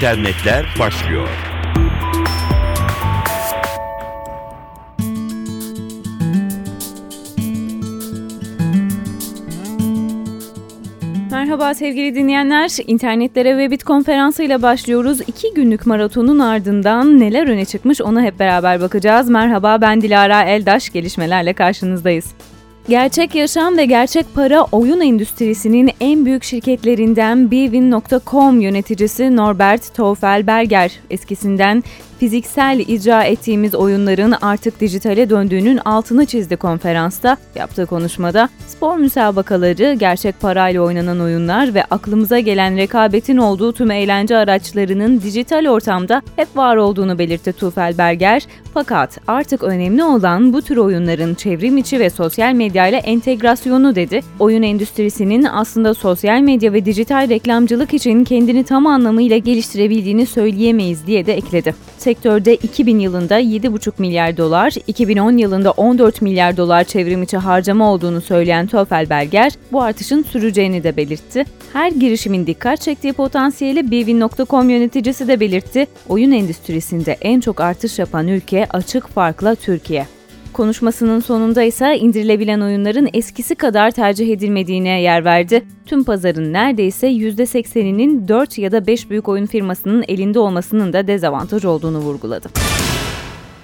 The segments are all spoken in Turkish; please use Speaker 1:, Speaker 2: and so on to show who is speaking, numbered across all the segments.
Speaker 1: internetler başlıyor.
Speaker 2: Merhaba sevgili dinleyenler. İnternetlere ve Bit konferansıyla başlıyoruz. İki günlük maratonun ardından neler öne çıkmış ona hep beraber bakacağız. Merhaba ben Dilara Eldaş. Gelişmelerle karşınızdayız. Gerçek yaşam ve gerçek para oyun endüstrisinin en büyük şirketlerinden Bwin.com yöneticisi Norbert Teufelberger eskisinden fiziksel icra ettiğimiz oyunların artık dijitale döndüğünün altını çizdi konferansta. Yaptığı konuşmada spor müsabakaları, gerçek parayla oynanan oyunlar ve aklımıza gelen rekabetin olduğu tüm eğlence araçlarının dijital ortamda hep var olduğunu belirtti Tufelberger. Fakat artık önemli olan bu tür oyunların çevrim içi ve sosyal medya ile entegrasyonu dedi. Oyun endüstrisinin aslında sosyal medya ve dijital reklamcılık için kendini tam anlamıyla geliştirebildiğini söyleyemeyiz diye de ekledi. Sektörde 2000 yılında 7,5 milyar dolar, 2010 yılında 14 milyar dolar çevrim içi harcama olduğunu söyleyen Töfelberger, bu artışın süreceğini de belirtti. Her girişimin dikkat çektiği potansiyeli Bwin.com yöneticisi de belirtti. Oyun endüstrisinde en çok artış yapan ülke açık farkla Türkiye. Konuşmasının sonunda ise indirilebilen oyunların eskisi kadar tercih edilmediğine yer verdi. Tüm pazarın neredeyse %80'inin 4 ya da 5 büyük oyun firmasının elinde olmasının da dezavantaj olduğunu vurguladı.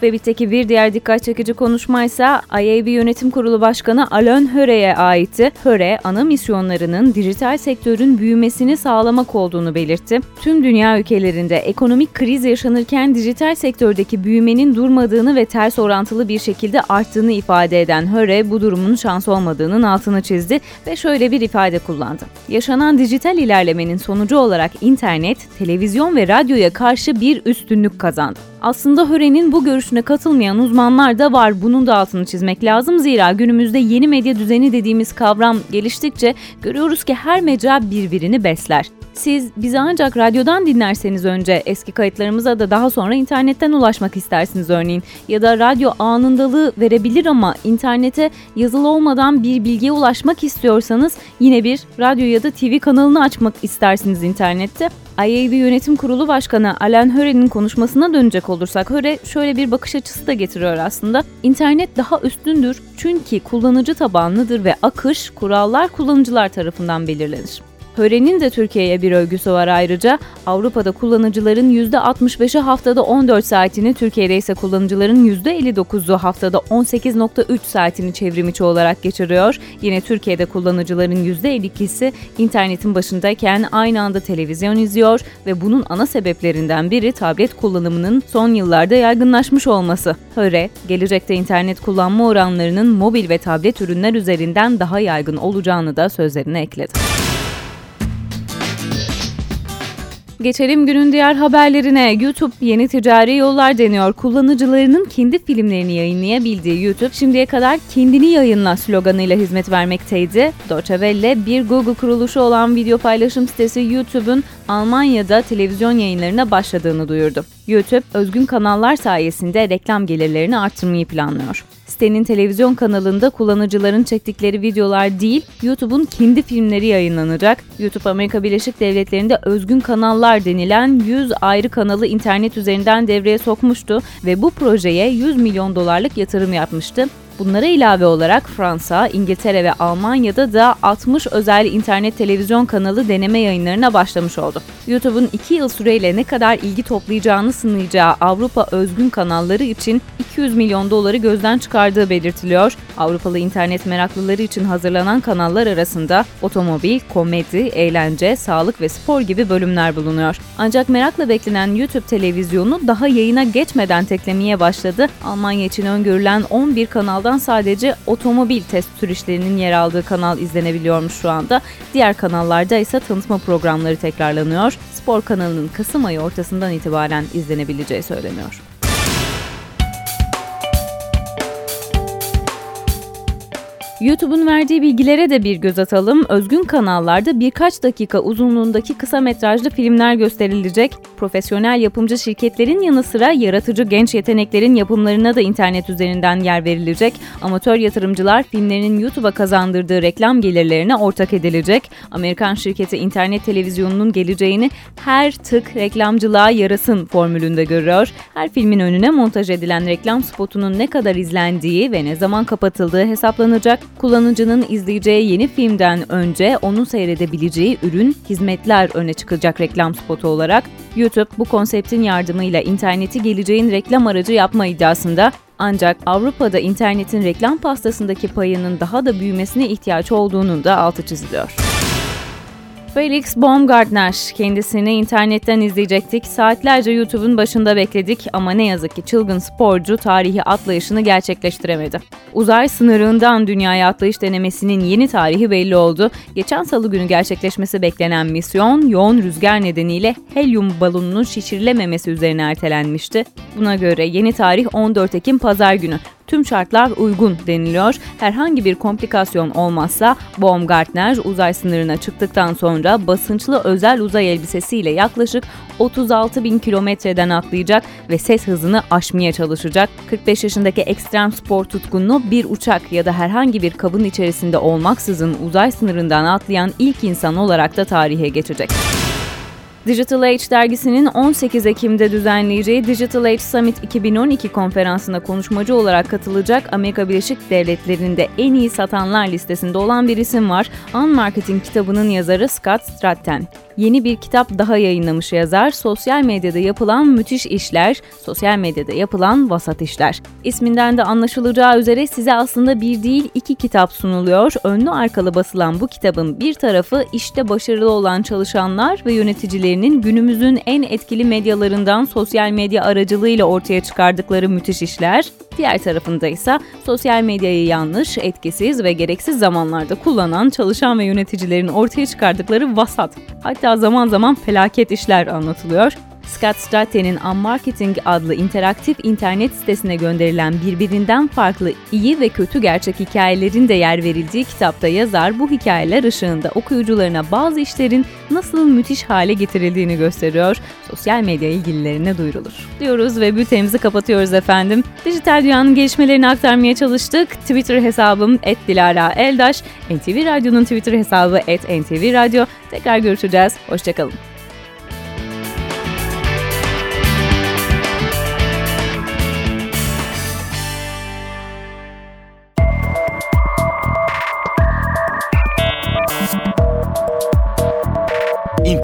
Speaker 2: Webit'teki bir diğer dikkat çekici konuşma ise IAB Yönetim Kurulu Başkanı Alain Höre'ye aitti. Höre, ana misyonlarının dijital sektörün büyümesini sağlamak olduğunu belirtti. Tüm dünya ülkelerinde ekonomik kriz yaşanırken dijital sektördeki büyümenin durmadığını ve ters orantılı bir şekilde arttığını ifade eden Höre, bu durumun şans olmadığının altını çizdi ve şöyle bir ifade kullandı. Yaşanan dijital ilerlemenin sonucu olarak internet, televizyon ve radyoya karşı bir üstünlük kazandı. Aslında Höre'nin bu görüşüne katılmayan uzmanlar da var. Bunun da altını çizmek lazım. Zira günümüzde yeni medya düzeni dediğimiz kavram geliştikçe görüyoruz ki her mecra birbirini besler. Siz bizi ancak radyodan dinlerseniz önce eski kayıtlarımıza da daha sonra internetten ulaşmak istersiniz örneğin. Ya da radyo anındalığı verebilir ama internete yazılı olmadan bir bilgiye ulaşmak istiyorsanız yine bir radyo ya da TV kanalını açmak istersiniz internette. IAB Yönetim Kurulu Başkanı Alan Höre'nin konuşmasına dönecek olursak Höre şöyle bir bakış açısı da getiriyor aslında. İnternet daha üstündür çünkü kullanıcı tabanlıdır ve akış kurallar kullanıcılar tarafından belirlenir. Höre'nin de Türkiye'ye bir övgüsü var ayrıca. Avrupa'da kullanıcıların %65'i haftada 14 saatini, Türkiye'de ise kullanıcıların %59'u haftada 18.3 saatini çevrimiçi olarak geçiriyor. Yine Türkiye'de kullanıcıların %52'si internetin başındayken aynı anda televizyon izliyor ve bunun ana sebeplerinden biri tablet kullanımının son yıllarda yaygınlaşmış olması. Höre, gelecekte internet kullanma oranlarının mobil ve tablet ürünler üzerinden daha yaygın olacağını da sözlerine ekledi. Geçelim günün diğer haberlerine. YouTube yeni ticari yollar deniyor. Kullanıcılarının kendi filmlerini yayınlayabildiği YouTube şimdiye kadar kendini yayınla sloganıyla hizmet vermekteydi. Deutsche Welle bir Google kuruluşu olan video paylaşım sitesi YouTube'un Almanya'da televizyon yayınlarına başladığını duyurdu. YouTube, özgün kanallar sayesinde reklam gelirlerini arttırmayı planlıyor. Sitenin televizyon kanalında kullanıcıların çektikleri videolar değil, YouTube'un kendi filmleri yayınlanacak. YouTube Amerika Birleşik Devletleri'nde özgün kanallar denilen 100 ayrı kanalı internet üzerinden devreye sokmuştu ve bu projeye 100 milyon dolarlık yatırım yapmıştı. Bunlara ilave olarak Fransa, İngiltere ve Almanya'da da 60 özel internet televizyon kanalı deneme yayınlarına başlamış oldu. YouTube'un 2 yıl süreyle ne kadar ilgi toplayacağını sınayacağı Avrupa özgün kanalları için 200 milyon doları gözden çıkardığı belirtiliyor. Avrupalı internet meraklıları için hazırlanan kanallar arasında otomobil, komedi, eğlence, sağlık ve spor gibi bölümler bulunuyor. Ancak merakla beklenen YouTube televizyonu daha yayına geçmeden teklemeye başladı. Almanya için öngörülen 11 kanalda kanaldan sadece otomobil test sürüşlerinin yer aldığı kanal izlenebiliyormuş şu anda. Diğer kanallarda ise tanıtma programları tekrarlanıyor. Spor kanalının Kasım ayı ortasından itibaren izlenebileceği söyleniyor. YouTube'un verdiği bilgilere de bir göz atalım. Özgün kanallarda birkaç dakika uzunluğundaki kısa metrajlı filmler gösterilecek. Profesyonel yapımcı şirketlerin yanı sıra yaratıcı genç yeteneklerin yapımlarına da internet üzerinden yer verilecek. Amatör yatırımcılar filmlerinin YouTube'a kazandırdığı reklam gelirlerine ortak edilecek. Amerikan şirketi internet televizyonunun geleceğini her tık reklamcılığa yarasın formülünde görüyor. Her filmin önüne montaj edilen reklam spotunun ne kadar izlendiği ve ne zaman kapatıldığı hesaplanacak. Kullanıcının izleyeceği yeni filmden önce onun seyredebileceği ürün, hizmetler öne çıkacak reklam spotu olarak. YouTube bu konseptin yardımıyla interneti geleceğin reklam aracı yapma iddiasında ancak Avrupa'da internetin reklam pastasındaki payının daha da büyümesine ihtiyaç olduğunun da altı çiziliyor. Felix Baumgartner. Kendisini internetten izleyecektik. Saatlerce YouTube'un başında bekledik ama ne yazık ki çılgın sporcu tarihi atlayışını gerçekleştiremedi. Uzay sınırından dünyaya atlayış denemesinin yeni tarihi belli oldu. Geçen salı günü gerçekleşmesi beklenen misyon yoğun rüzgar nedeniyle helyum balonunun şişirilememesi üzerine ertelenmişti. Buna göre yeni tarih 14 Ekim pazar günü tüm şartlar uygun deniliyor. Herhangi bir komplikasyon olmazsa Baumgartner uzay sınırına çıktıktan sonra basınçlı özel uzay elbisesiyle yaklaşık 36 bin kilometreden atlayacak ve ses hızını aşmaya çalışacak. 45 yaşındaki ekstrem spor tutkunu bir uçak ya da herhangi bir kabın içerisinde olmaksızın uzay sınırından atlayan ilk insan olarak da tarihe geçecek. Digital Age dergisinin 18 Ekim'de düzenleyeceği Digital Age Summit 2012 konferansına konuşmacı olarak katılacak Amerika Birleşik Devletleri'nde en iyi satanlar listesinde olan bir isim var. Unmarketing kitabının yazarı Scott Stratton. Yeni bir kitap daha yayınlamış yazar. Sosyal medyada yapılan müthiş işler, sosyal medyada yapılan vasat işler. İsminden de anlaşılacağı üzere size aslında bir değil iki kitap sunuluyor. Önlü arkalı basılan bu kitabın bir tarafı işte başarılı olan çalışanlar ve yöneticilerinin günümüzün en etkili medyalarından sosyal medya aracılığıyla ortaya çıkardıkları müthiş işler. Diğer tarafında ise sosyal medyayı yanlış, etkisiz ve gereksiz zamanlarda kullanan çalışan ve yöneticilerin ortaya çıkardıkları vasat, hatta zaman zaman felaket işler anlatılıyor. Scott Stratton'in Unmarketing adlı interaktif internet sitesine gönderilen birbirinden farklı iyi ve kötü gerçek hikayelerin de yer verildiği kitapta yazar bu hikayeler ışığında okuyucularına bazı işlerin nasıl müthiş hale getirildiğini gösteriyor, sosyal medya ilgililerine duyurulur. Diyoruz ve bültenimizi kapatıyoruz efendim. Dijital dünyanın gelişmelerini aktarmaya çalıştık. Twitter hesabım @dilara_eldaş, NTV Radyo'nun Twitter hesabı @ntvradyo. Tekrar görüşeceğiz. Hoşçakalın.